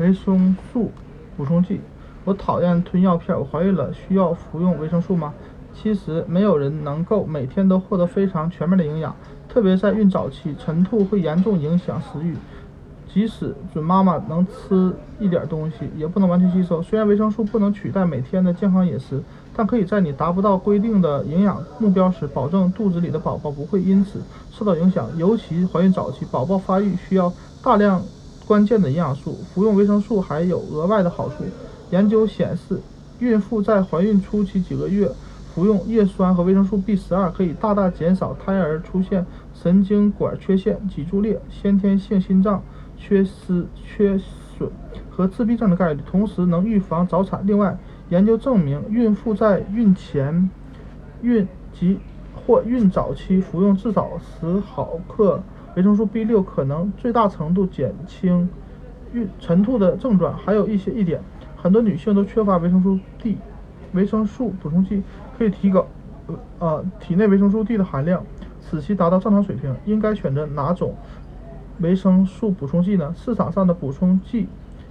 维生素补充剂。我讨厌吞药片。我怀孕了，需要服用维生素吗？其实没有人能够每天都获得非常全面的营养，特别在孕早期，晨吐会严重影响食欲。即使准妈妈能吃一点东西，也不能完全吸收。虽然维生素不能取代每天的健康饮食，但可以在你达不到规定的营养目标时，保证肚子里的宝宝不会因此受到影响。尤其怀孕早期，宝宝发育需要大量关键的营养素，服用维生素还有额外的好处。研究显示，孕妇在怀孕初期几个月服用叶酸和维生素 B 十二，可以大大减少胎儿出现神经管缺陷、脊柱裂、先天性心脏。缺失、缺损和自闭症的概率，同时能预防早产。另外，研究证明，孕妇在孕前、孕及或孕早期服用至少十毫克维生素 B 六，可能最大程度减轻孕晨吐的症状。还有一些一点，很多女性都缺乏维生素 D，维生素补充剂可以提高呃体内维生素 D 的含量，使其达到正常水平。应该选择哪种？维生素补充剂呢？市场上的补充剂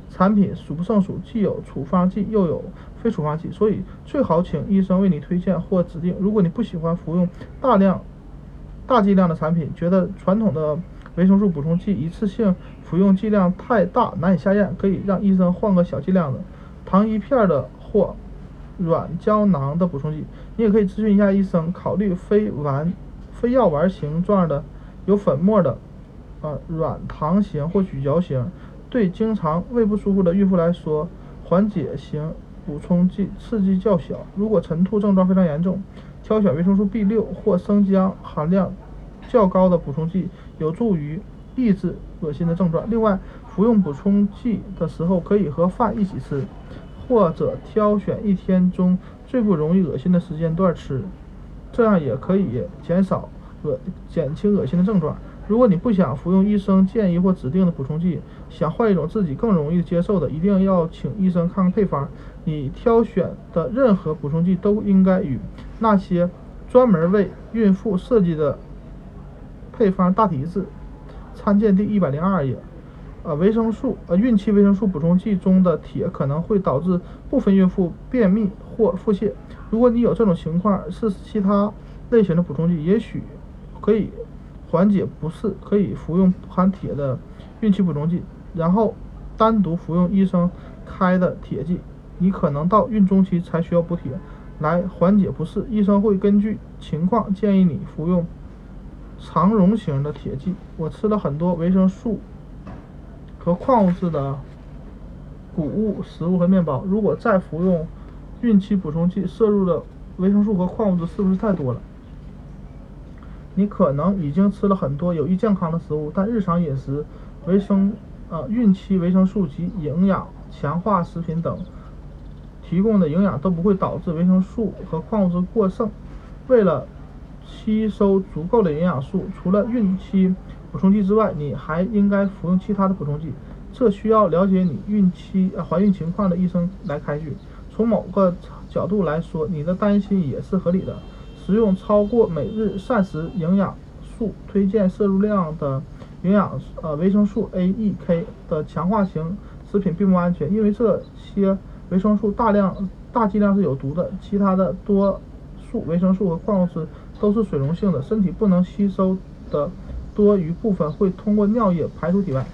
产品数不胜数，既有处方剂，又有非处方剂，所以最好请医生为你推荐或指定。如果你不喜欢服用大量、大剂量的产品，觉得传统的维生素补充剂一次性服用剂量太大，难以下咽，可以让医生换个小剂量的糖衣片的或软胶囊的补充剂。你也可以咨询一下医生，考虑非丸、非药丸形状的，有粉末的。啊，软糖型或咀嚼型，对经常胃不舒服的孕妇来说，缓解型补充剂刺激较小。如果晨吐症状非常严重，挑选维生素 B 六或生姜含量较高的补充剂，有助于抑制恶心的症状。另外，服用补充剂的时候可以和饭一起吃，或者挑选一天中最不容易恶心的时间段吃，这样也可以减少恶减轻恶心的症状。如果你不想服用医生建议或指定的补充剂，想换一种自己更容易接受的，一定要请医生看看配方。你挑选的任何补充剂都应该与那些专门为孕妇设计的配方大体一致。参见第一百零二页。呃，维生素呃，孕期维生素补充剂中的铁可能会导致部分孕妇便秘或腹泻。如果你有这种情况，试试其他类型的补充剂，也许可以。缓解不适可以服用含铁的孕期补充剂，然后单独服用医生开的铁剂。你可能到孕中期才需要补铁来缓解不适，医生会根据情况建议你服用肠溶型的铁剂。我吃了很多维生素和矿物质的谷物食物和面包。如果再服用孕期补充剂，摄入的维生素和矿物质是不是太多了？你可能已经吃了很多有益健康的食物，但日常饮食、维生呃孕期维生素及营养强化食品等提供的营养都不会导致维生素和矿物质过剩。为了吸收足够的营养素，除了孕期补充剂之外，你还应该服用其他的补充剂。这需要了解你孕期呃怀孕情况的医生来开具。从某个角度来说，你的担心也是合理的。食用超过每日膳食营养素推荐摄入量的营养呃维生素 A、E、K 的强化型食品并不安全，因为这些维生素大量大剂量是有毒的。其他的多数维生素和矿物质都是水溶性的，身体不能吸收的多余部分会通过尿液排出体外。